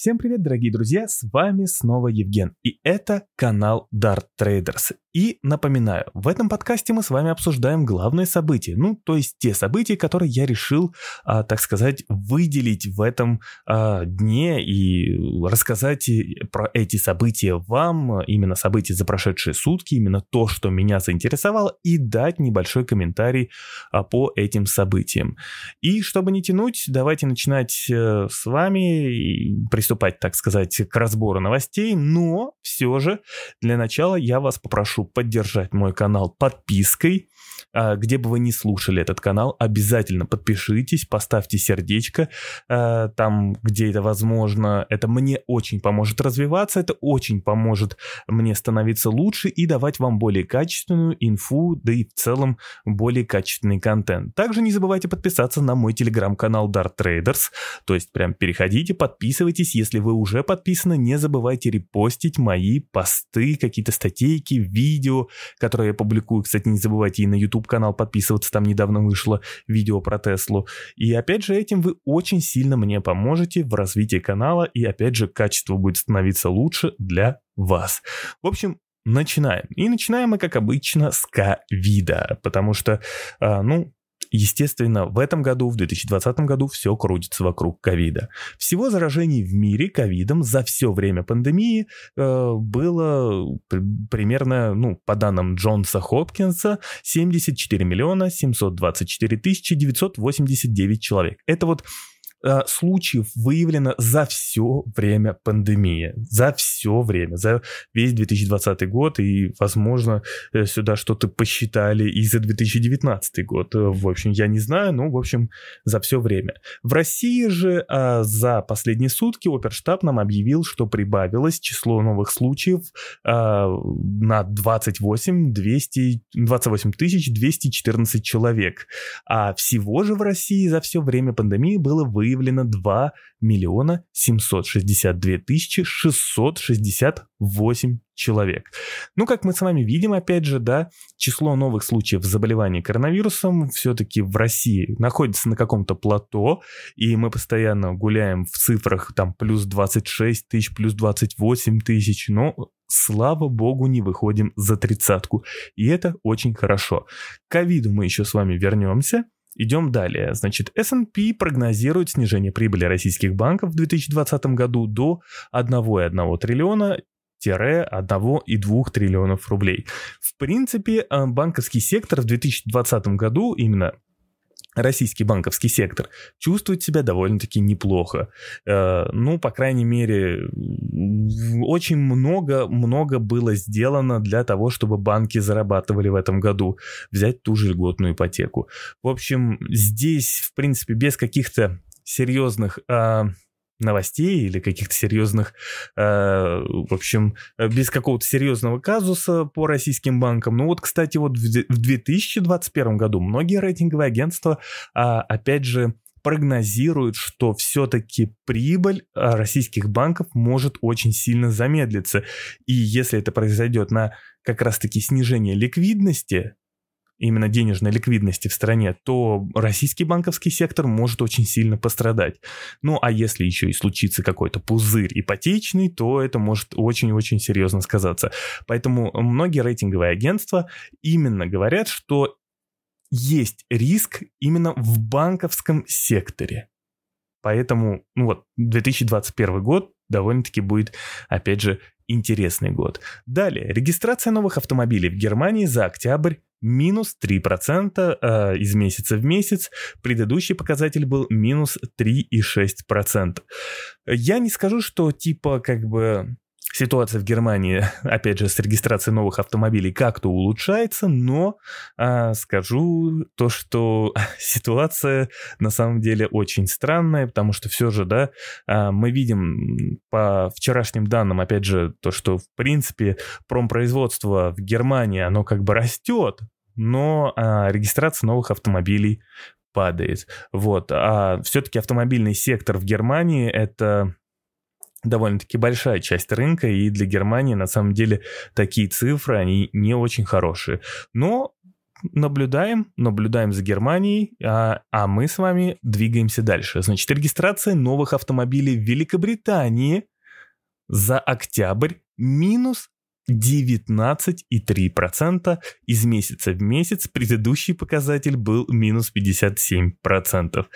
Всем привет, дорогие друзья, с вами снова Евген, и это канал Dart Traders. И напоминаю, в этом подкасте мы с вами обсуждаем главные события, ну, то есть те события, которые я решил, а, так сказать, выделить в этом а, дне и рассказать про эти события вам, именно события за прошедшие сутки, именно то, что меня заинтересовало, и дать небольшой комментарий а, по этим событиям. И чтобы не тянуть, давайте начинать а, с вами и приступать, так сказать, к разбору новостей, но все же для начала я вас попрошу прошу поддержать мой канал подпиской. А, где бы вы ни слушали этот канал, обязательно подпишитесь, поставьте сердечко а, там, где это возможно. Это мне очень поможет развиваться, это очень поможет мне становиться лучше и давать вам более качественную инфу, да и в целом более качественный контент. Также не забывайте подписаться на мой телеграм-канал Dart Traders, то есть прям переходите, подписывайтесь, если вы уже подписаны, не забывайте репостить мои посты, какие-то статейки, видео, которые я публикую. Кстати, не забывайте и на YouTube YouTube-канал подписываться, там недавно вышло видео про Теслу. И опять же, этим вы очень сильно мне поможете в развитии канала, и опять же, качество будет становиться лучше для вас. В общем, начинаем. И начинаем мы, как обычно, с ковида, потому что, а, ну, Естественно, в этом году, в 2020 году, все крутится вокруг ковида. Всего заражений в мире ковидом за все время пандемии э, было примерно, ну, по данным Джонса Хопкинса, 74 миллиона 724 тысячи 989 человек. Это вот Э, случаев выявлено за все время пандемии. За все время, за весь 2020 год. И, возможно, э, сюда что-то посчитали и за 2019 год. Э, в общем, я не знаю, но, в общем, за все время. В России же а, за последние сутки Оперштаб нам объявил, что прибавилось число новых случаев а, на 28, 200, 28 тысяч 214 человек. А всего же в России за все время пандемии было выявлено выявлено 2 миллиона 762 тысячи 668 человек. Ну, как мы с вами видим, опять же, да, число новых случаев заболевания коронавирусом все-таки в России находится на каком-то плато, и мы постоянно гуляем в цифрах там плюс 26 тысяч, плюс 28 тысяч, но слава богу, не выходим за тридцатку. И это очень хорошо. К ковиду мы еще с вами вернемся. Идем далее. Значит, S&P прогнозирует снижение прибыли российских банков в 2020 году до 1,1 триллиона 1,2 триллионов рублей. В принципе, э, банковский сектор в 2020 году, именно российский банковский сектор чувствует себя довольно-таки неплохо. Э, ну, по крайней мере, очень много, много было сделано для того, чтобы банки зарабатывали в этом году. Взять ту же льготную ипотеку. В общем, здесь, в принципе, без каких-то серьезных а, новостей или каких-то серьезных, э, в общем, без какого-то серьезного казуса по российским банкам. Ну вот, кстати, вот в, в 2021 году многие рейтинговые агентства, э, опять же, прогнозируют, что все-таки прибыль а, российских банков может очень сильно замедлиться. И если это произойдет на как раз-таки снижение ликвидности, именно денежной ликвидности в стране, то российский банковский сектор может очень сильно пострадать. Ну а если еще и случится какой-то пузырь ипотечный, то это может очень-очень серьезно сказаться. Поэтому многие рейтинговые агентства именно говорят, что есть риск именно в банковском секторе. Поэтому, ну вот, 2021 год довольно-таки будет, опять же, интересный год. Далее, регистрация новых автомобилей в Германии за октябрь минус 3% э, из месяца в месяц. Предыдущий показатель был минус 3,6%. Я не скажу, что типа как бы ситуация в Германии, опять же, с регистрацией новых автомобилей как-то улучшается, но а, скажу то, что ситуация на самом деле очень странная, потому что все же, да, а, мы видим по вчерашним данным, опять же, то, что в принципе промпроизводство в Германии, оно как бы растет, но а, регистрация новых автомобилей падает. Вот. А все-таки автомобильный сектор в Германии это довольно-таки большая часть рынка, и для Германии на самом деле такие цифры, они не очень хорошие. Но наблюдаем, наблюдаем за Германией, а, а мы с вами двигаемся дальше. Значит, регистрация новых автомобилей в Великобритании за октябрь минус 19,3% из месяца в месяц. Предыдущий показатель был минус 57%.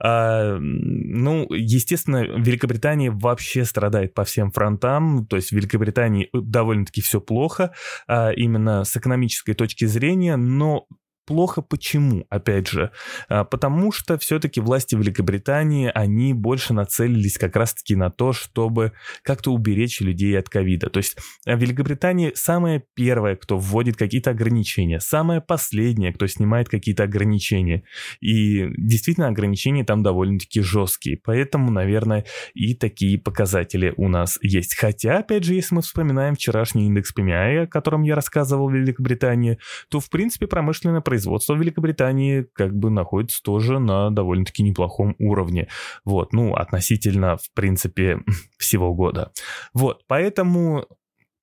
А, ну, естественно, Великобритания вообще страдает по всем фронтам. То есть в Великобритании довольно-таки все плохо а, именно с экономической точки зрения, но плохо почему, опять же? А, потому что все-таки власти Великобритании, они больше нацелились как раз-таки на то, чтобы как-то уберечь людей от ковида. То есть а, Великобритания самая первая, кто вводит какие-то ограничения, самая последняя, кто снимает какие-то ограничения. И действительно ограничения там довольно-таки жесткие. Поэтому, наверное, и такие показатели у нас есть. Хотя, опять же, если мы вспоминаем вчерашний индекс PMI, о котором я рассказывал в Великобритании, то, в принципе, промышленное производство в Великобритании как бы находится тоже на довольно-таки неплохом уровне. Вот, ну, относительно, в принципе, всего года. Вот, поэтому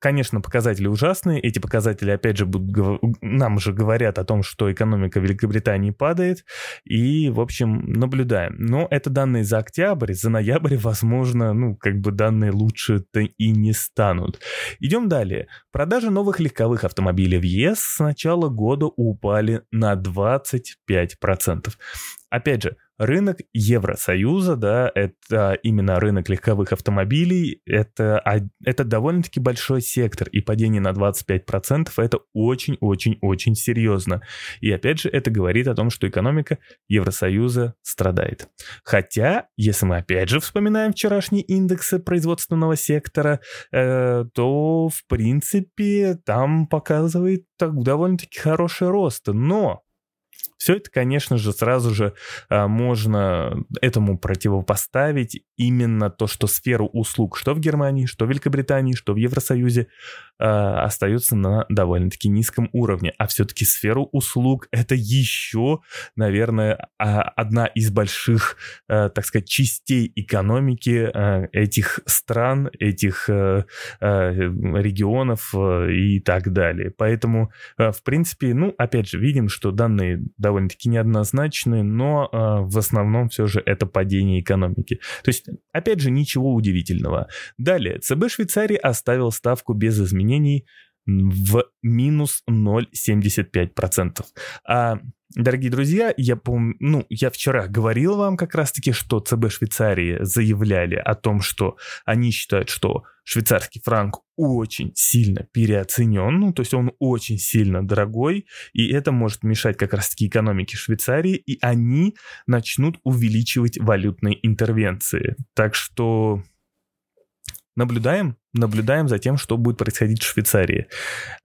Конечно, показатели ужасные. Эти показатели, опять же, будут, нам же говорят о том, что экономика Великобритании падает. И, в общем, наблюдаем. Но это данные за октябрь. За ноябрь, возможно, ну, как бы данные лучше-то и не станут. Идем далее. Продажи новых легковых автомобилей в ЕС с начала года упали на 25%. Опять же, Рынок Евросоюза, да, это именно рынок легковых автомобилей, это, это довольно-таки большой сектор, и падение на 25% это очень-очень-очень серьезно. И опять же, это говорит о том, что экономика Евросоюза страдает. Хотя, если мы опять же вспоминаем вчерашние индексы производственного сектора, э, то, в принципе, там показывает так, довольно-таки хороший рост. Но все это, конечно же, сразу же а, можно этому противопоставить именно то, что сферу услуг, что в Германии, что в Великобритании, что в Евросоюзе, а, остается на довольно-таки низком уровне. А все-таки сферу услуг это еще, наверное, а, одна из больших, а, так сказать, частей экономики этих стран, этих регионов и так далее. Поэтому, в принципе, ну, опять же, видим, что данные довольно-таки неоднозначны, но э, в основном все же это падение экономики. То есть, опять же, ничего удивительного. Далее, ЦБ Швейцарии оставил ставку без изменений в минус 0,75%. А Дорогие друзья, я помню, ну, я вчера говорил вам как раз-таки, что ЦБ Швейцарии заявляли о том, что они считают, что швейцарский франк очень сильно переоценен, ну, то есть он очень сильно дорогой, и это может мешать как раз-таки экономике Швейцарии, и они начнут увеличивать валютные интервенции. Так что наблюдаем, наблюдаем за тем, что будет происходить в Швейцарии.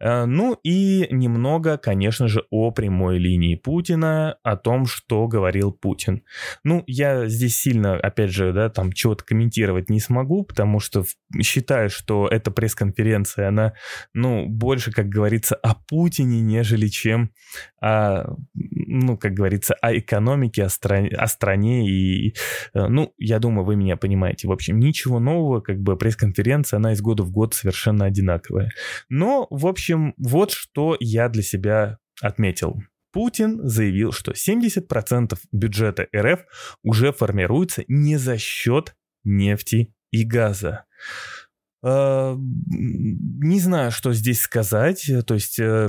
Э, ну и немного, конечно же, о прямой линии Путина, о том, что говорил Путин. Ну, я здесь сильно, опять же, да, там чего-то комментировать не смогу, потому что считаю, что эта пресс-конференция, она, ну, больше, как говорится, о Путине, нежели чем, о, ну, как говорится, о экономике, о стране, о стране и, э, ну, я думаю, вы меня понимаете. В общем, ничего нового, как бы пресс-конференция, она из из года в год совершенно одинаковые. Но, в общем, вот что я для себя отметил. Путин заявил, что 70% бюджета РФ уже формируется не за счет нефти и газа. Э, не знаю, что здесь сказать. То есть э,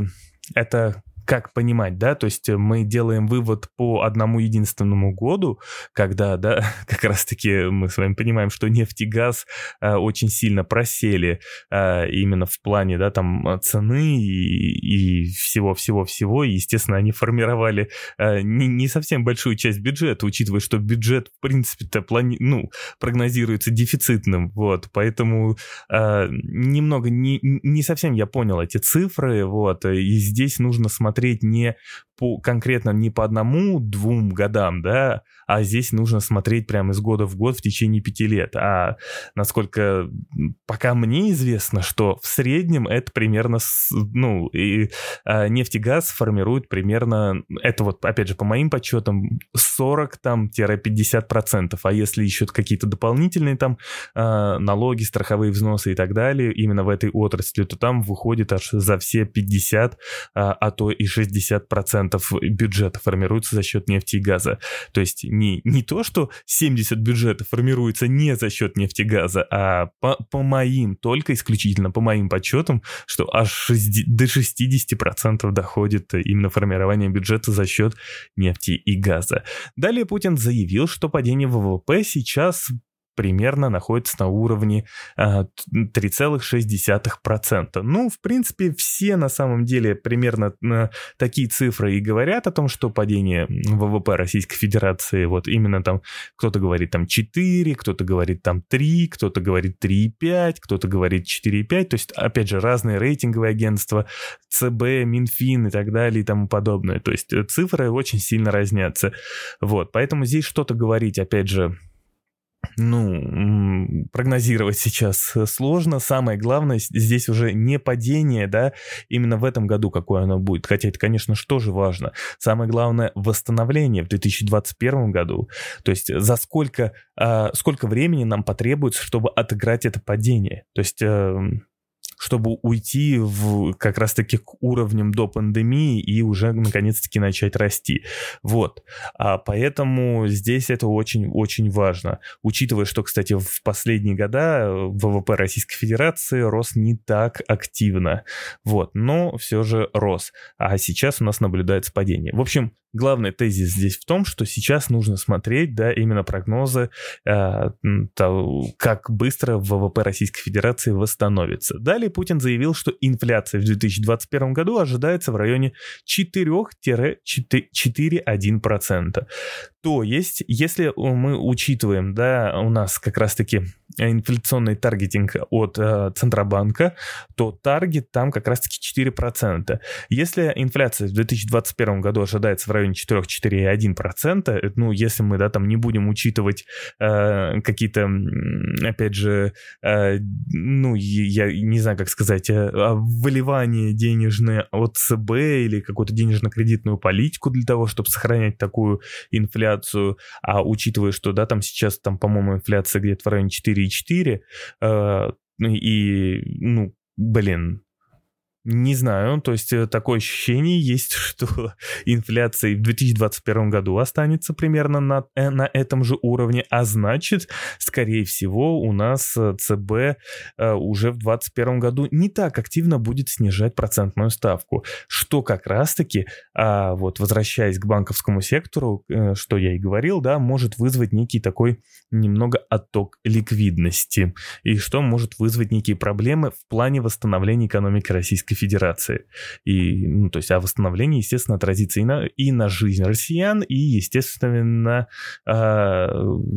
это как понимать, да, то есть мы делаем вывод по одному единственному году, когда, да, как раз-таки мы с вами понимаем, что нефть и газ а, очень сильно просели а, именно в плане, да, там цены и всего-всего-всего, и, естественно, они формировали а, не, не совсем большую часть бюджета, учитывая, что бюджет, в принципе-то, плани... ну, прогнозируется дефицитным, вот, поэтому а, немного, не, не совсем я понял эти цифры, вот, и здесь нужно смотреть смотреть не по, конкретно не по одному-двум годам, да, а здесь нужно смотреть прямо из года в год в течение пяти лет. А насколько пока мне известно, что в среднем это примерно, ну, и а, нефть и газ формируют примерно, это вот, опять же, по моим подсчетам, 40 там 50 процентов, а если еще какие-то дополнительные там а, налоги, страховые взносы и так далее, именно в этой отрасли, то там выходит аж за все 50, а, а то и 60% бюджета формируется за счет нефти и газа. То есть не, не то, что 70 бюджета формируется не за счет нефти и газа, а по, по моим, только исключительно по моим подсчетам, что аж 60, до 60% доходит именно формирование бюджета за счет нефти и газа. Далее Путин заявил, что падение ВВП сейчас примерно находится на уровне 3,6%. А, ну, в принципе, все на самом деле примерно э, такие цифры и говорят о том, что падение ВВП Российской Федерации, вот именно там, кто-то говорит там 4, кто-то говорит там 3, кто-то говорит 3,5, кто-то говорит 4,5, то есть, опять же, разные рейтинговые агентства, ЦБ, Минфин и так далее и тому подобное. То есть э, цифры очень сильно разнятся. Вот, поэтому здесь что-то говорить, опять же, ну, прогнозировать сейчас сложно. Самое главное здесь уже не падение, да, именно в этом году какое оно будет. Хотя это, конечно, что же важно. Самое главное восстановление в 2021 году. То есть за сколько, а, сколько времени нам потребуется, чтобы отыграть это падение. То есть эм, чтобы уйти в как раз-таки к уровням до пандемии и уже наконец-таки начать расти. Вот. А поэтому здесь это очень-очень важно. Учитывая, что, кстати, в последние года ВВП Российской Федерации рос не так активно. Вот. Но все же рос. А сейчас у нас наблюдается падение. В общем, главный тезис здесь в том, что сейчас нужно смотреть, да, именно прогнозы, э, того, как быстро ВВП Российской Федерации восстановится. Далее Путин заявил, что инфляция в 2021 году ожидается в районе 4-4,1%. То есть, если мы учитываем, да, у нас как раз-таки инфляционный таргетинг от э, Центробанка, то таргет там как раз-таки 4%. Если инфляция в 2021 году ожидается в районе 4-4,1%, ну, если мы, да, там не будем учитывать э, какие-то, опять же, э, ну, я не знаю, как сказать, э, выливание денежное от ЦБ или какую-то денежно-кредитную политику для того, чтобы сохранять такую инфляцию, а учитывая, что, да, там сейчас, там, по-моему, инфляция где-то в районе 4,4, э, и, ну, блин, не знаю, то есть э, такое ощущение есть, что инфляция в 2021 году останется примерно на, э, на этом же уровне, а значит, скорее всего, у нас э, ЦБ уже в 2021 году не так активно будет снижать процентную ставку, что как раз-таки, а, вот возвращаясь к банковскому сектору, что я и говорил, да, может вызвать некий такой немного отток ликвидности, и что может вызвать некие проблемы в плане восстановления экономики Российской Российской Федерации. И, ну, то есть, а восстановление, естественно, отразится и на, и на жизнь россиян, и, естественно, э,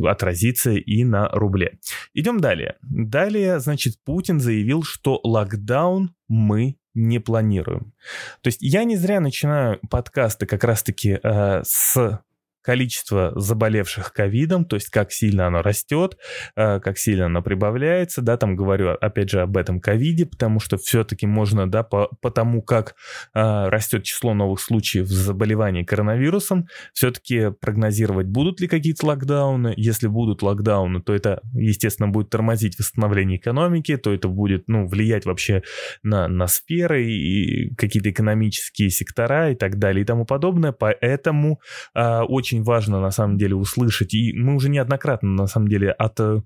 отразится и на рубле. Идем далее. Далее, значит, Путин заявил, что локдаун мы не планируем. То есть я не зря начинаю подкасты как раз-таки э, с количество заболевших ковидом, то есть как сильно оно растет, э, как сильно оно прибавляется, да, там говорю опять же об этом ковиде, потому что все-таки можно, да, по, по тому, как э, растет число новых случаев заболеваний коронавирусом, все-таки прогнозировать, будут ли какие-то локдауны, если будут локдауны, то это, естественно, будет тормозить восстановление экономики, то это будет, ну, влиять вообще на, на сферы и какие-то экономические сектора и так далее и тому подобное, поэтому э, очень очень важно на самом деле услышать, и мы уже неоднократно на самом деле от э,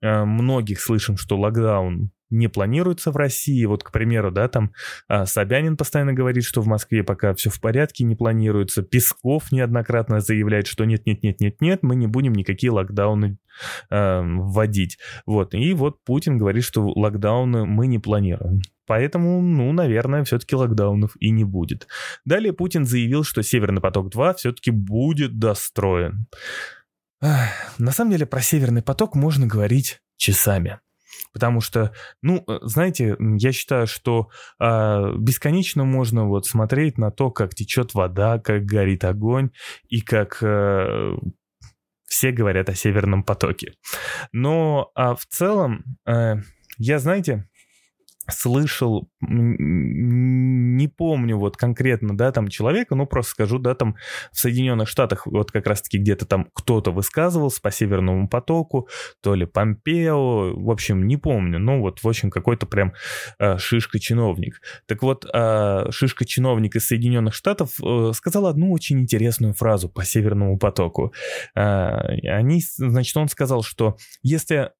многих слышим, что локдаун не планируется в России. Вот, к примеру, да, там э, Собянин постоянно говорит, что в Москве пока все в порядке, не планируется. Песков неоднократно заявляет, что нет-нет-нет-нет-нет, мы не будем никакие локдауны э, вводить. Вот, и вот Путин говорит, что локдауны мы не планируем. Поэтому, ну, наверное, все-таки локдаунов и не будет. Далее Путин заявил, что Северный поток-2 все-таки будет достроен. На самом деле про Северный поток можно говорить часами. Потому что, ну, э, знаете, я считаю, что э, бесконечно можно вот смотреть на то, как течет вода, как горит огонь и как э, все говорят о Северном потоке. Но а в целом, э, я, знаете, слышал, не помню вот конкретно, да, там человека, ну просто скажу, да, там в Соединенных Штатах вот как раз-таки где-то там кто-то высказывался по Северному потоку, то ли Помпео, в общем, не помню, ну вот, в общем, какой-то прям э, шишка-чиновник. Так вот, э, шишка-чиновник из Соединенных Штатов э, сказал одну очень интересную фразу по Северному потоку. Э, они, значит, он сказал, что если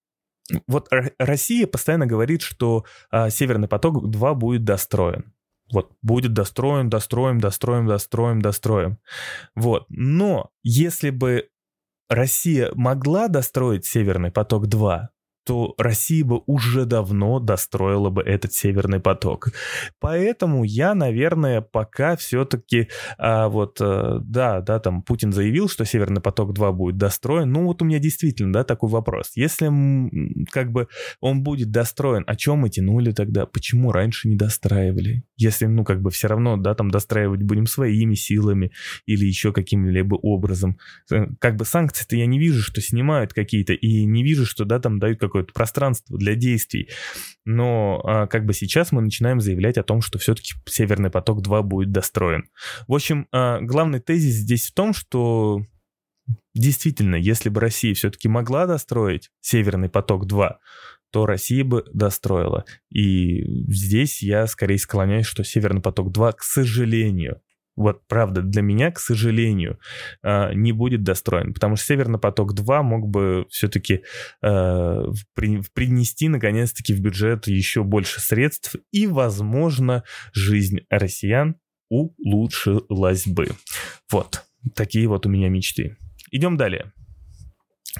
вот Россия постоянно говорит, что а, Северный поток-2 будет достроен. Вот, будет достроен, достроим, достроим, достроим, достроим. Вот. Но если бы Россия могла достроить Северный поток-2, то Россия бы уже давно достроила бы этот Северный поток. Поэтому я, наверное, пока все-таки а, вот, а, да, да, там Путин заявил, что Северный поток-2 будет достроен. Ну вот у меня действительно, да, такой вопрос. Если как бы он будет достроен, о чем мы тянули тогда? Почему раньше не достраивали? Если, ну, как бы все равно, да, там достраивать будем своими силами или еще каким-либо образом. Э, как бы санкции-то я не вижу, что снимают какие-то, и не вижу, что, да, там дают какое-то пространство для действий. Но а, как бы сейчас мы начинаем заявлять о том, что все-таки Северный поток-2 будет достроен. В общем, а, главный тезис здесь в том, что действительно, если бы Россия все-таки могла достроить Северный поток-2, то Россия бы достроила. И здесь я скорее склоняюсь, что Северный поток-2, к сожалению, вот правда, для меня, к сожалению, а, не будет достроен, потому что Северный поток-2 мог бы все-таки э, принести, наконец-таки, в бюджет еще больше средств, и, возможно, жизнь россиян улучшилась бы. Вот, такие вот у меня мечты. Идем далее.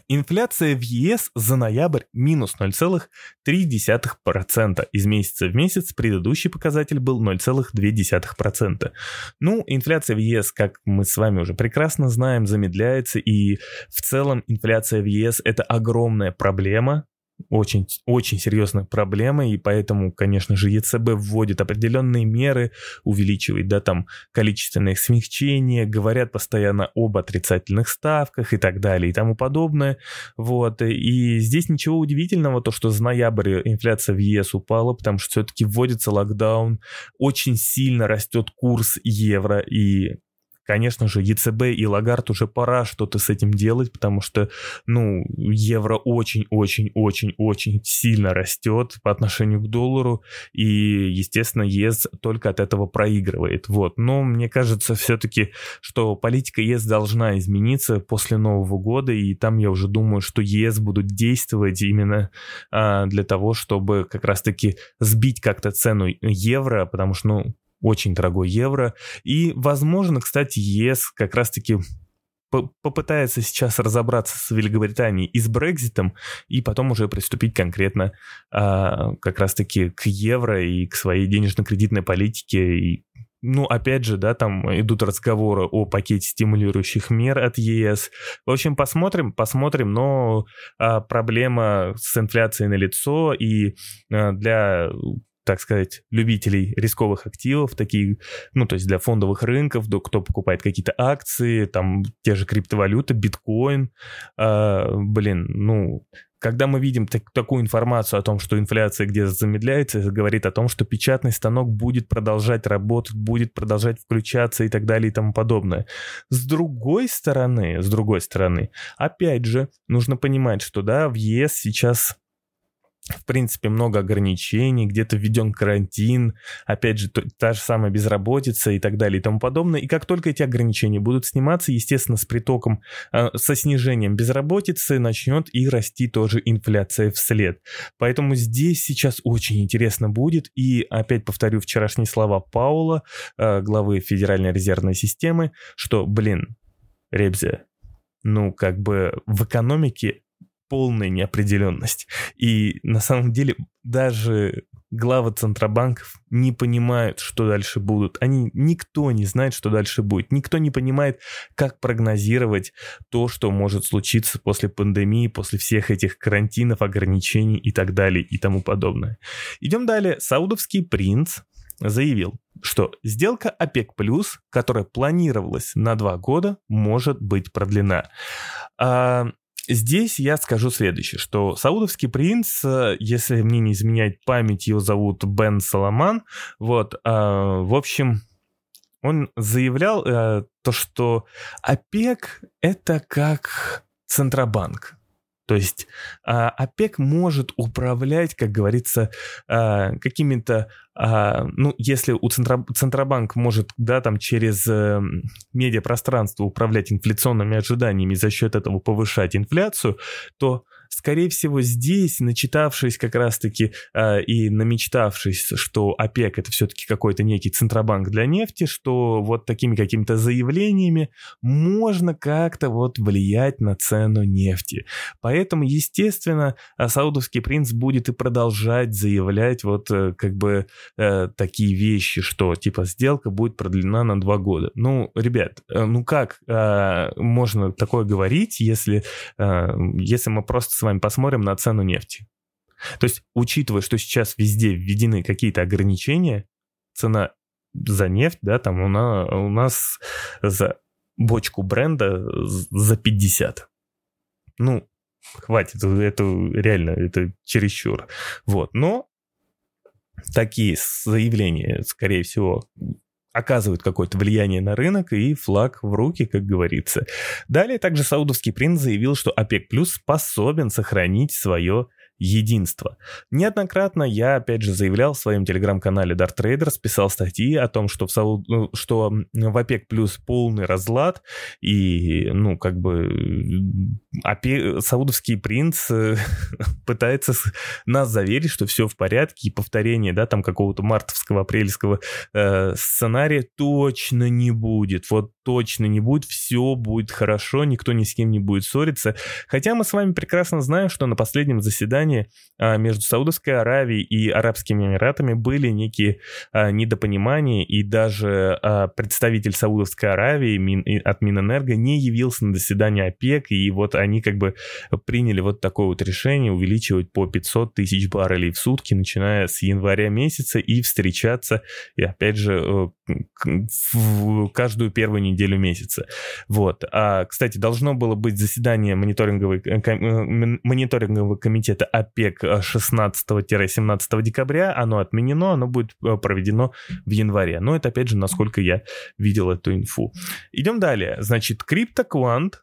Инфляция в ЕС за ноябрь минус 0,3%. Из месяца в месяц предыдущий показатель был 0,2%. Ну, инфляция в ЕС, как мы с вами уже прекрасно знаем, замедляется, и в целом инфляция в ЕС это огромная проблема, очень, очень серьезная проблема, и поэтому, конечно же, ЕЦБ вводит определенные меры, увеличивает, да, там, количественные смягчения, говорят постоянно об отрицательных ставках и так далее и тому подобное, вот, и здесь ничего удивительного, то, что за ноябрь инфляция в ЕС упала, потому что все-таки вводится локдаун, очень сильно растет курс евро, и Конечно же, ЕЦБ и Лагард уже пора что-то с этим делать, потому что, ну, евро очень-очень-очень-очень сильно растет по отношению к доллару, и, естественно, ЕС только от этого проигрывает. Вот. Но мне кажется все-таки, что политика ЕС должна измениться после Нового года, и там я уже думаю, что ЕС будут действовать именно а, для того, чтобы как раз-таки сбить как-то цену евро, потому что, ну, очень дорогой евро. И, возможно, кстати, ЕС как раз-таки попытается сейчас разобраться с Великобританией и с Брекзитом, и потом уже приступить конкретно а, как раз-таки к евро и к своей денежно-кредитной политике. И, ну, опять же, да, там идут разговоры о пакете стимулирующих мер от ЕС. В общем, посмотрим, посмотрим, но а, проблема с инфляцией на лицо и а, для так сказать, любителей рисковых активов, такие, ну, то есть для фондовых рынков, кто покупает какие-то акции, там, те же криптовалюты, биткоин, э, блин, ну, когда мы видим так, такую информацию о том, что инфляция где-то замедляется, это говорит о том, что печатный станок будет продолжать работать, будет продолжать включаться и так далее и тому подобное. С другой стороны, с другой стороны, опять же, нужно понимать, что да, в ЕС сейчас в принципе, много ограничений, где-то введен карантин, опять же, та же самая безработица и так далее и тому подобное. И как только эти ограничения будут сниматься, естественно, с притоком, э, со снижением безработицы начнет и расти тоже инфляция вслед. Поэтому здесь сейчас очень интересно будет. И опять повторю вчерашние слова Паула, э, главы Федеральной резервной системы, что, блин, Ребзя, ну, как бы в экономике полная неопределенность. И на самом деле даже главы центробанков не понимают, что дальше будут. Они, никто не знает, что дальше будет. Никто не понимает, как прогнозировать то, что может случиться после пандемии, после всех этих карантинов, ограничений и так далее и тому подобное. Идем далее. Саудовский принц заявил, что сделка ОПЕК+, которая планировалась на два года, может быть продлена. А, здесь я скажу следующее, что саудовский принц, э, если мне не изменяет память, его зовут Бен Саламан, вот, в общем, он заявлял то, что ОПЕК это как Центробанк. То есть а, ОПЕК может управлять, как говорится, а, какими-то, а, ну, если у Центро, Центробанк может, да, там через э, медиапространство управлять инфляционными ожиданиями за счет этого повышать инфляцию, то скорее всего, здесь, начитавшись как раз-таки э, и намечтавшись, что ОПЕК это все-таки какой-то некий центробанк для нефти, что вот такими какими-то заявлениями можно как-то вот влиять на цену нефти. Поэтому, естественно, а, саудовский принц будет и продолжать заявлять вот э, как бы э, такие вещи, что типа сделка будет продлена на два года. Ну, ребят, э, ну как э, можно такое говорить, если, э, если мы просто с вами посмотрим на цену нефти. То есть, учитывая, что сейчас везде введены какие-то ограничения, цена за нефть, да, там у нас, у нас за бочку бренда за 50. Ну, хватит, это реально, это чересчур. Вот, но такие заявления, скорее всего, оказывают какое-то влияние на рынок и флаг в руки, как говорится. Далее также саудовский принц заявил, что ОПЕК Плюс способен сохранить свое единство. Неоднократно я, опять же, заявлял в своем телеграм-канале Dart Traders, писал статьи о том, что в, Сау... Ну, что в ОПЕК плюс полный разлад, и, ну, как бы, ОПЕК... саудовский принц э, пытается нас заверить, что все в порядке, и повторение, да, там какого-то мартовского, апрельского э, сценария точно не будет. Вот точно не будет, все будет хорошо, никто ни с кем не будет ссориться. Хотя мы с вами прекрасно знаем, что на последнем заседании а, между Саудовской Аравией и Арабскими Эмиратами были некие а, недопонимания, и даже а, представитель Саудовской Аравии от Минэнерго не явился на заседание ОПЕК, и вот они как бы приняли вот такое вот решение увеличивать по 500 тысяч баррелей в сутки, начиная с января месяца, и встречаться, и опять же, э, в каждую первую неделю месяца. Вот. А, кстати, должно было быть заседание мониторингового, э, э, мониторингового комитета ОПЕК 16-17 декабря. Оно отменено, оно будет проведено в январе. Но это, опять же, насколько я видел эту инфу. Идем далее. Значит, CryptoQuant,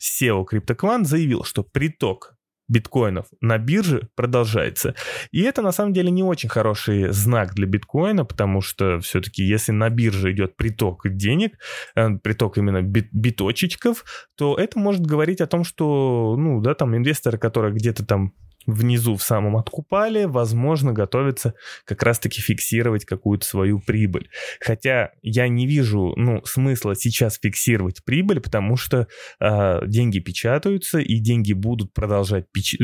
SEO CryptoQuant заявил, что приток биткоинов на бирже продолжается. И это на самом деле не очень хороший знак для биткоина, потому что все-таки если на бирже идет приток денег, э, приток именно бит, биточечков, то это может говорить о том, что, ну, да, там инвесторы, которые где-то там внизу в самом откупали, возможно, готовится как раз-таки фиксировать какую-то свою прибыль. Хотя я не вижу, ну, смысла сейчас фиксировать прибыль, потому что э, деньги печатаются, и деньги будут продолжать, печ...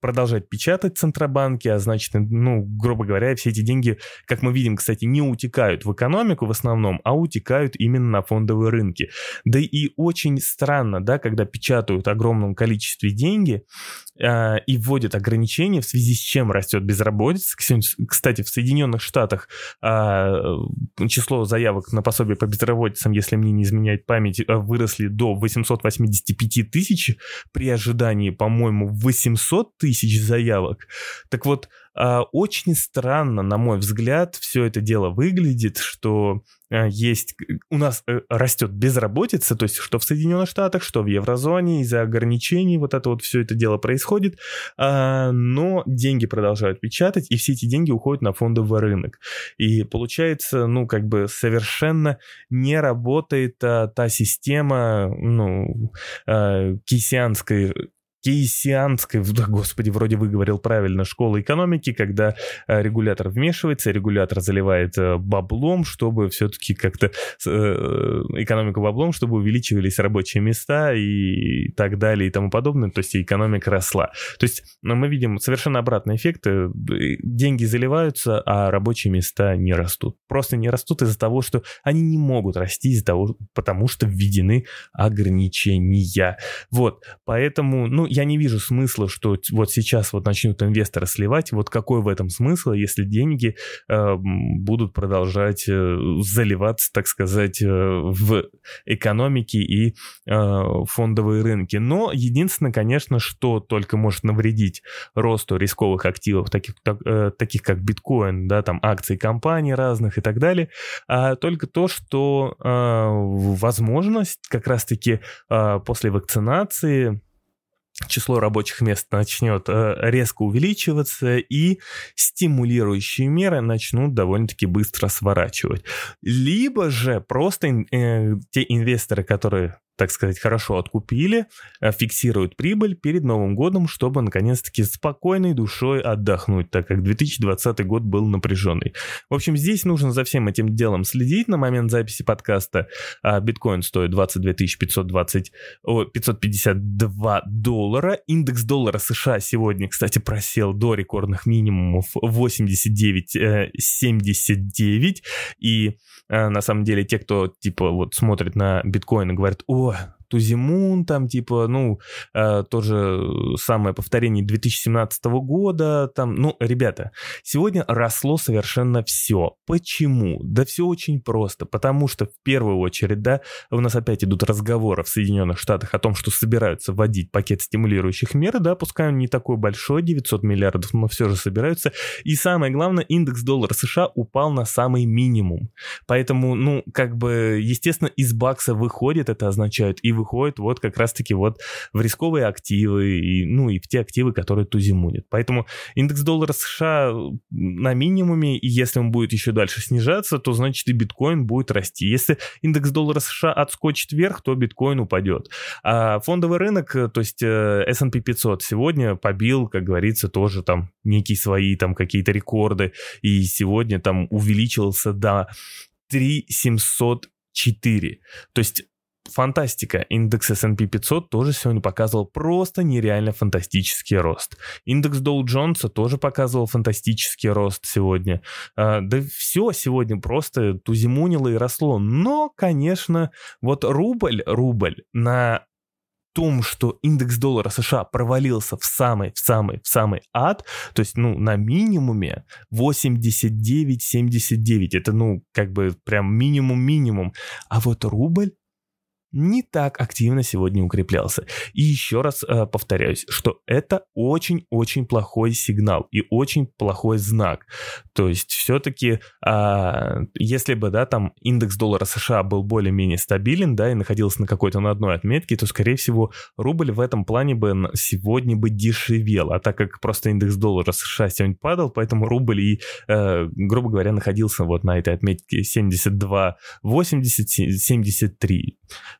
продолжать печатать центробанки, а значит, ну, грубо говоря, все эти деньги, как мы видим, кстати, не утекают в экономику в основном, а утекают именно на фондовые рынки. Да и очень странно, да, когда печатают огромном количестве деньги э, и вводят ограничений, в связи с чем растет безработица. Кстати, в Соединенных Штатах а, число заявок на пособие по безработицам, если мне не изменяет память, а, выросли до 885 тысяч при ожидании, по-моему, 800 тысяч заявок. Так вот, а, очень странно, на мой взгляд, все это дело выглядит, что а, есть, у нас э, растет безработица, то есть что в Соединенных Штатах, что в еврозоне, из-за ограничений вот это вот все это дело происходит, а, но деньги продолжают печатать, и все эти деньги уходят на фондовый рынок. И получается, ну, как бы совершенно не работает та система, ну, кейсианской кейсианской, господи, вроде выговорил правильно, школы экономики, когда э, регулятор вмешивается, регулятор заливает э, баблом, чтобы все-таки как-то э, экономику баблом, чтобы увеличивались рабочие места и так далее и тому подобное, то есть экономика росла. То есть ну, мы видим совершенно обратный эффект, деньги заливаются, а рабочие места не растут. Просто не растут из-за того, что они не могут расти из-за того, потому что введены ограничения. Вот, поэтому, ну, я не вижу смысла, что вот сейчас вот начнут инвесторы сливать. Вот какой в этом смысл, если деньги э, будут продолжать э, заливаться, так сказать, э, в экономике и э, фондовые рынки. Но единственное, конечно, что только может навредить росту рисковых активов, таких, так, э, таких как биткоин, да, там акции компаний разных и так далее, а только то, что э, возможность как раз-таки э, после вакцинации число рабочих мест начнет э, резко увеличиваться, и стимулирующие меры начнут довольно-таки быстро сворачивать. Либо же просто э, те инвесторы, которые так сказать, хорошо откупили, э, фиксируют прибыль перед Новым годом, чтобы наконец-таки спокойной душой отдохнуть, так как 2020 год был напряженный. В общем, здесь нужно за всем этим делом следить. На момент записи подкаста а, биткоин стоит 22 520, о, 552 доллара. Индекс доллара США сегодня, кстати, просел до рекордных минимумов 89,79. Э, и э, на самом деле те, кто типа вот смотрит на биткоин и говорит, о, الموضوع Тузимун, там типа, ну, э, то же самое повторение 2017 года, там, ну, ребята, сегодня росло совершенно все. Почему? Да все очень просто, потому что в первую очередь, да, у нас опять идут разговоры в Соединенных Штатах о том, что собираются вводить пакет стимулирующих мер, да, пускай он не такой большой, 900 миллиардов, но все же собираются. И самое главное, индекс доллара США упал на самый минимум. Поэтому, ну, как бы, естественно, из бакса выходит, это означает и выходит вот как раз-таки вот в рисковые активы, и, ну и в те активы, которые тузимунят. Поэтому индекс доллара США на минимуме, и если он будет еще дальше снижаться, то значит и биткоин будет расти. Если индекс доллара США отскочит вверх, то биткоин упадет. А фондовый рынок, то есть э, S&P 500 сегодня побил, как говорится, тоже там некие свои там какие-то рекорды, и сегодня там увеличился до 3704. То есть Фантастика. Индекс S&P 500 тоже сегодня показывал просто нереально фантастический рост. Индекс Dow Jones тоже показывал фантастический рост сегодня. А, да все сегодня просто тузимунило и росло. Но, конечно, вот рубль, рубль на том, что индекс доллара США провалился в самый, в самый, в самый ад, то есть, ну, на минимуме 89-79, это, ну, как бы прям минимум-минимум, а вот рубль не так активно сегодня укреплялся. И еще раз э, повторяюсь, что это очень-очень плохой сигнал и очень плохой знак. То есть все-таки, э, а, если бы, да, там индекс доллара США был более-менее стабилен, да, и находился на какой-то на одной отметке, то, скорее всего, рубль в этом плане бы сегодня бы дешевел. А так как просто индекс доллара США сегодня падал, поэтому рубль и, э, грубо говоря, находился вот на этой отметке 72, 80, 73.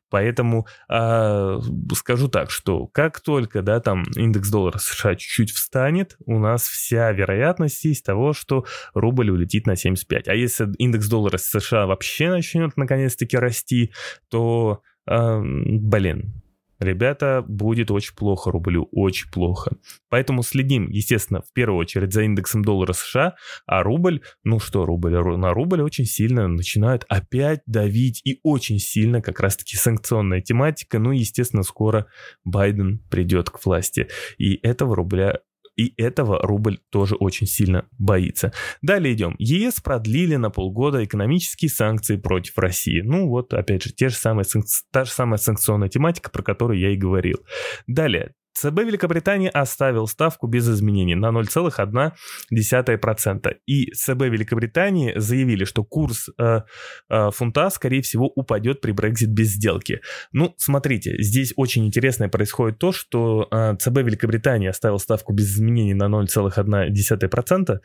Поэтому э, скажу так, что как только, да, там индекс доллара США чуть-чуть встанет, у нас вся вероятность есть того, что рубль улетит на 75. А если индекс доллара США вообще начнет наконец-таки расти, то, э, блин, ребята, будет очень плохо рублю, очень плохо. Поэтому следим, естественно, в первую очередь за индексом доллара США, а рубль, ну что рубль, на рубль очень сильно начинают опять давить и очень сильно как раз-таки санкционная тематика, ну, естественно, скоро Байден придет к власти, и этого рубля и этого рубль тоже очень сильно боится. Далее идем. ЕС продлили на полгода экономические санкции против России. Ну вот, опять же, те же самые, та же самая санкционная тематика, про которую я и говорил. Далее. ЦБ Великобритании оставил ставку без изменений на 0,1%. И ЦБ Великобритании заявили, что курс э, э, фунта, скорее всего, упадет при Брекзит без сделки. Ну, смотрите, здесь очень интересное происходит то, что э, ЦБ Великобритании оставил ставку без изменений на 0,1%.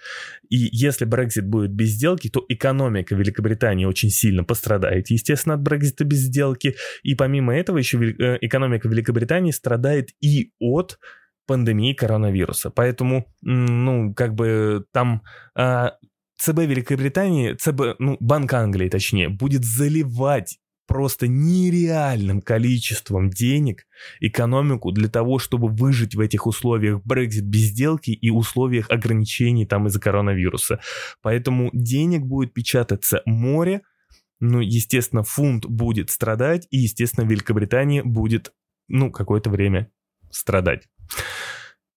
И если Брекзит будет без сделки, то экономика Великобритании очень сильно пострадает, естественно, от Брекзита без сделки. И помимо этого еще э, экономика Великобритании страдает и от пандемии коронавируса. Поэтому, ну, как бы там а, ЦБ Великобритании, ЦБ, ну, Банк Англии, точнее, будет заливать просто нереальным количеством денег экономику для того, чтобы выжить в этих условиях Брекзит без сделки и условиях ограничений там из-за коронавируса. Поэтому денег будет печататься море, ну, естественно, фунт будет страдать, и, естественно, Великобритания будет, ну, какое-то время страдать.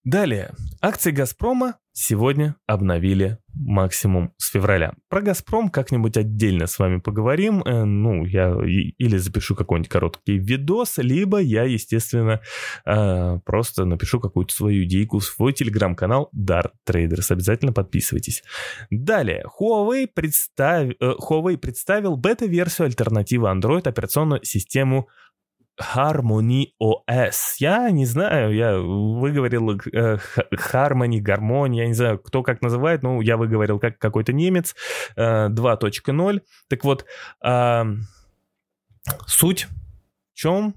Далее. Акции «Газпрома» сегодня обновили максимум с февраля. Про «Газпром» как-нибудь отдельно с вами поговорим. Э, ну, я или запишу какой-нибудь короткий видос, либо я, естественно, э, просто напишу какую-то свою идейку в свой телеграм-канал Dart Traders. Обязательно подписывайтесь. Далее. Huawei, представ... Э, Huawei представил бета-версию альтернативы Android операционную систему Harmony OS. Я не знаю, я выговорил э, Harmony, Гармония, я не знаю, кто как называет, но я выговорил как какой-то немец э, 2.0. Так вот, э, суть в чем?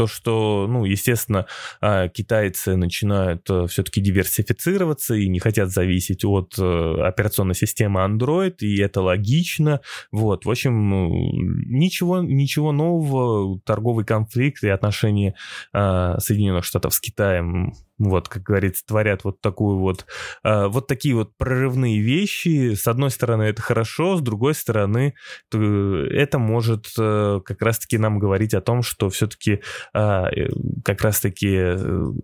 То, что, ну, естественно, а, китайцы начинают э, все-таки диверсифицироваться и не хотят зависеть от э, операционной системы Android, и это логично. Вот, в общем, ничего, ничего нового, торговый конфликт и отношения а, Соединенных Штатов с Китаем вот, как говорится, творят вот такую вот, э, вот такие вот прорывные вещи. С одной стороны, это хорошо, с другой стороны, это может э, как раз-таки нам говорить о том, что все-таки э, как раз-таки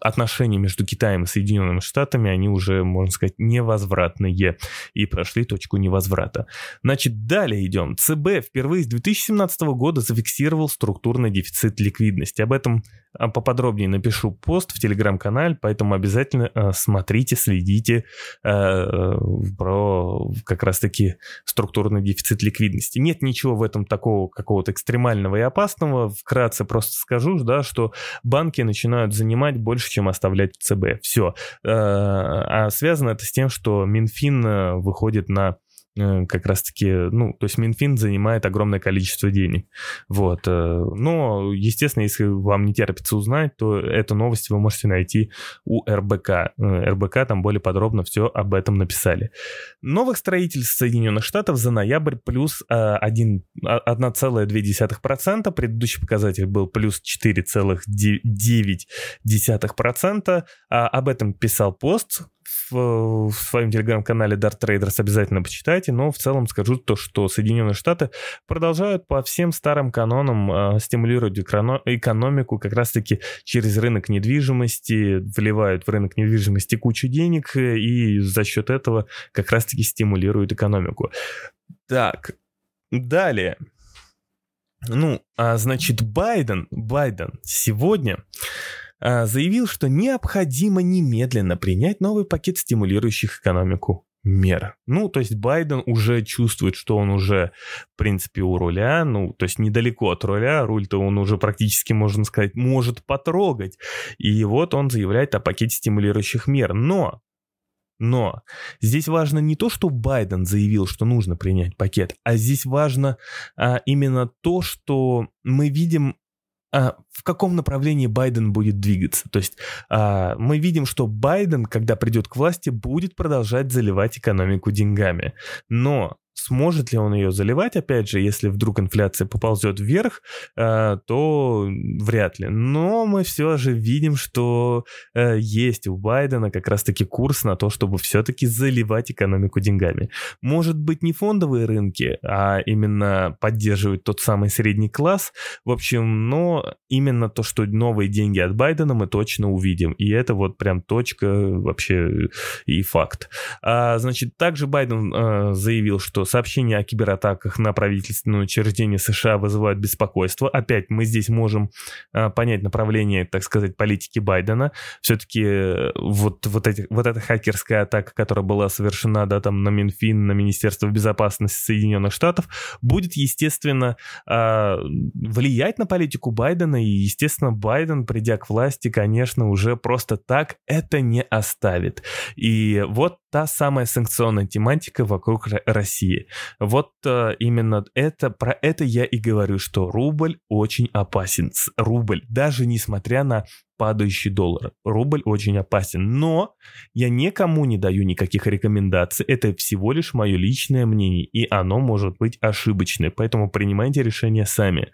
отношения между Китаем и Соединенными Штатами, они уже, можно сказать, невозвратные и прошли точку невозврата. Значит, далее идем. ЦБ впервые с 2017 года зафиксировал структурный дефицит ликвидности. Об этом а, поподробнее напишу пост в телеграм-канале, поэтому обязательно э, смотрите, следите э, э, про как раз-таки структурный дефицит ликвидности. Нет ничего в этом такого какого-то экстремального и опасного. Вкратце просто скажу, да, что банки начинают занимать больше, чем оставлять ЦБ. Все. А связано это с тем, что Минфин выходит на как раз-таки, ну, то есть Минфин занимает огромное количество денег. Вот. Э, но, естественно, если вам не терпится узнать, то эту новость вы можете найти у РБК. Э, РБК там более подробно все об этом написали. Новых строительств Соединенных Штатов за ноябрь плюс 1,2%. А, Предыдущий показатель был плюс 4,9%. А об этом писал пост в, в своем телеграм-канале Dart Traders обязательно почитайте, но в целом скажу то, что Соединенные Штаты продолжают по всем старым канонам э, стимулировать экономику как раз-таки через рынок недвижимости, вливают в рынок недвижимости кучу денег э, и за счет этого как раз-таки стимулируют экономику. Так, далее. Ну, а значит, Байден, Байден сегодня заявил, что необходимо немедленно принять новый пакет стимулирующих экономику мер. Ну, то есть Байден уже чувствует, что он уже, в принципе, у руля, ну, то есть недалеко от руля, руль-то он уже практически, можно сказать, может потрогать. И вот он заявляет о пакете стимулирующих мер. Но но здесь важно не то, что Байден заявил, что нужно принять пакет, а здесь важно а, именно то, что мы видим а, в каком направлении Байден будет двигаться. То есть а, мы видим, что Байден, когда придет к власти, будет продолжать заливать экономику деньгами. Но Сможет ли он ее заливать, опять же, если вдруг инфляция поползет вверх, э, то вряд ли. Но мы все же видим, что э, есть у Байдена как раз-таки курс на то, чтобы все-таки заливать экономику деньгами. Может быть, не фондовые рынки, а именно поддерживать тот самый средний класс. В общем, но именно то, что новые деньги от Байдена мы точно увидим. И это вот прям точка вообще и факт. А, значит, также Байден э, заявил, что сообщения о кибератаках на правительственное учреждение США вызывают беспокойство. Опять мы здесь можем э, понять направление, так сказать, политики Байдена. Все-таки э, вот, вот, эти, вот эта хакерская атака, которая была совершена да, там, на Минфин, на Министерство безопасности Соединенных Штатов, будет, естественно, э, влиять на политику Байдена. И, естественно, Байден, придя к власти, конечно, уже просто так это не оставит. И вот та самая санкционная тематика вокруг России. Вот э, именно это, про это я и говорю, что рубль очень опасен. Рубль, даже несмотря на падающий доллар. Рубль очень опасен. Но я никому не даю никаких рекомендаций. Это всего лишь мое личное мнение, и оно может быть ошибочное. Поэтому принимайте решение сами.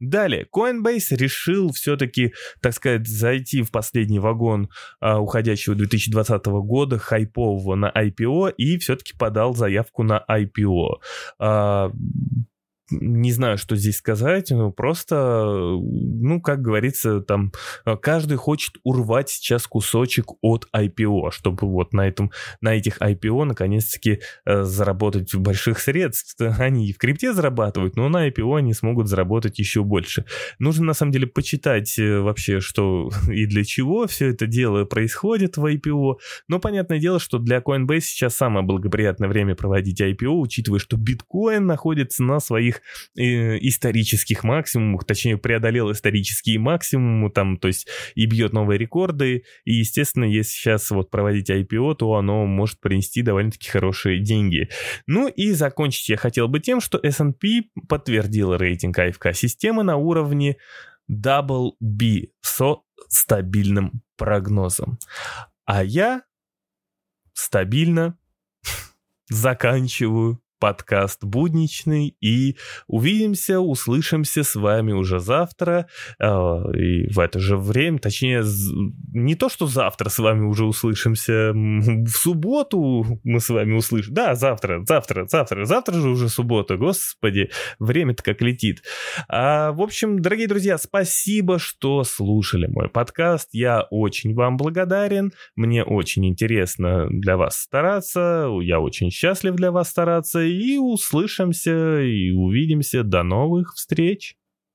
Далее, Coinbase решил все-таки, так сказать, зайти в последний вагон а, уходящего 2020 года, хайпового на IPO, и все-таки подал заявку на IPO. А, не знаю, что здесь сказать, ну, просто, ну, как говорится, там, каждый хочет урвать сейчас кусочек от IPO, чтобы вот на этом, на этих IPO наконец-таки э, заработать больших средств. Они и в крипте зарабатывают, но на IPO они смогут заработать еще больше. Нужно, на самом деле, почитать э, вообще, что и для чего все это дело происходит в IPO. Но понятное дело, что для Coinbase сейчас самое благоприятное время проводить IPO, учитывая, что биткоин находится на своих своих э, исторических максимумах, точнее преодолел исторические максимумы, там, то есть и бьет новые рекорды, и, естественно, если сейчас вот проводить IPO, то оно может принести довольно-таки хорошие деньги. Ну и закончить я хотел бы тем, что S&P подтвердила рейтинг АФК-системы на уровне Double B со стабильным прогнозом. А я стабильно заканчиваю подкаст будничный. И увидимся, услышимся с вами уже завтра. Э, и в это же время, точнее, не то, что завтра с вами уже услышимся, в субботу мы с вами услышим. Да, завтра, завтра, завтра, завтра же уже суббота, господи, время-то как летит. А, в общем, дорогие друзья, спасибо, что слушали мой подкаст. Я очень вам благодарен. Мне очень интересно для вас стараться. Я очень счастлив для вас стараться и услышимся, и увидимся. До новых встреч!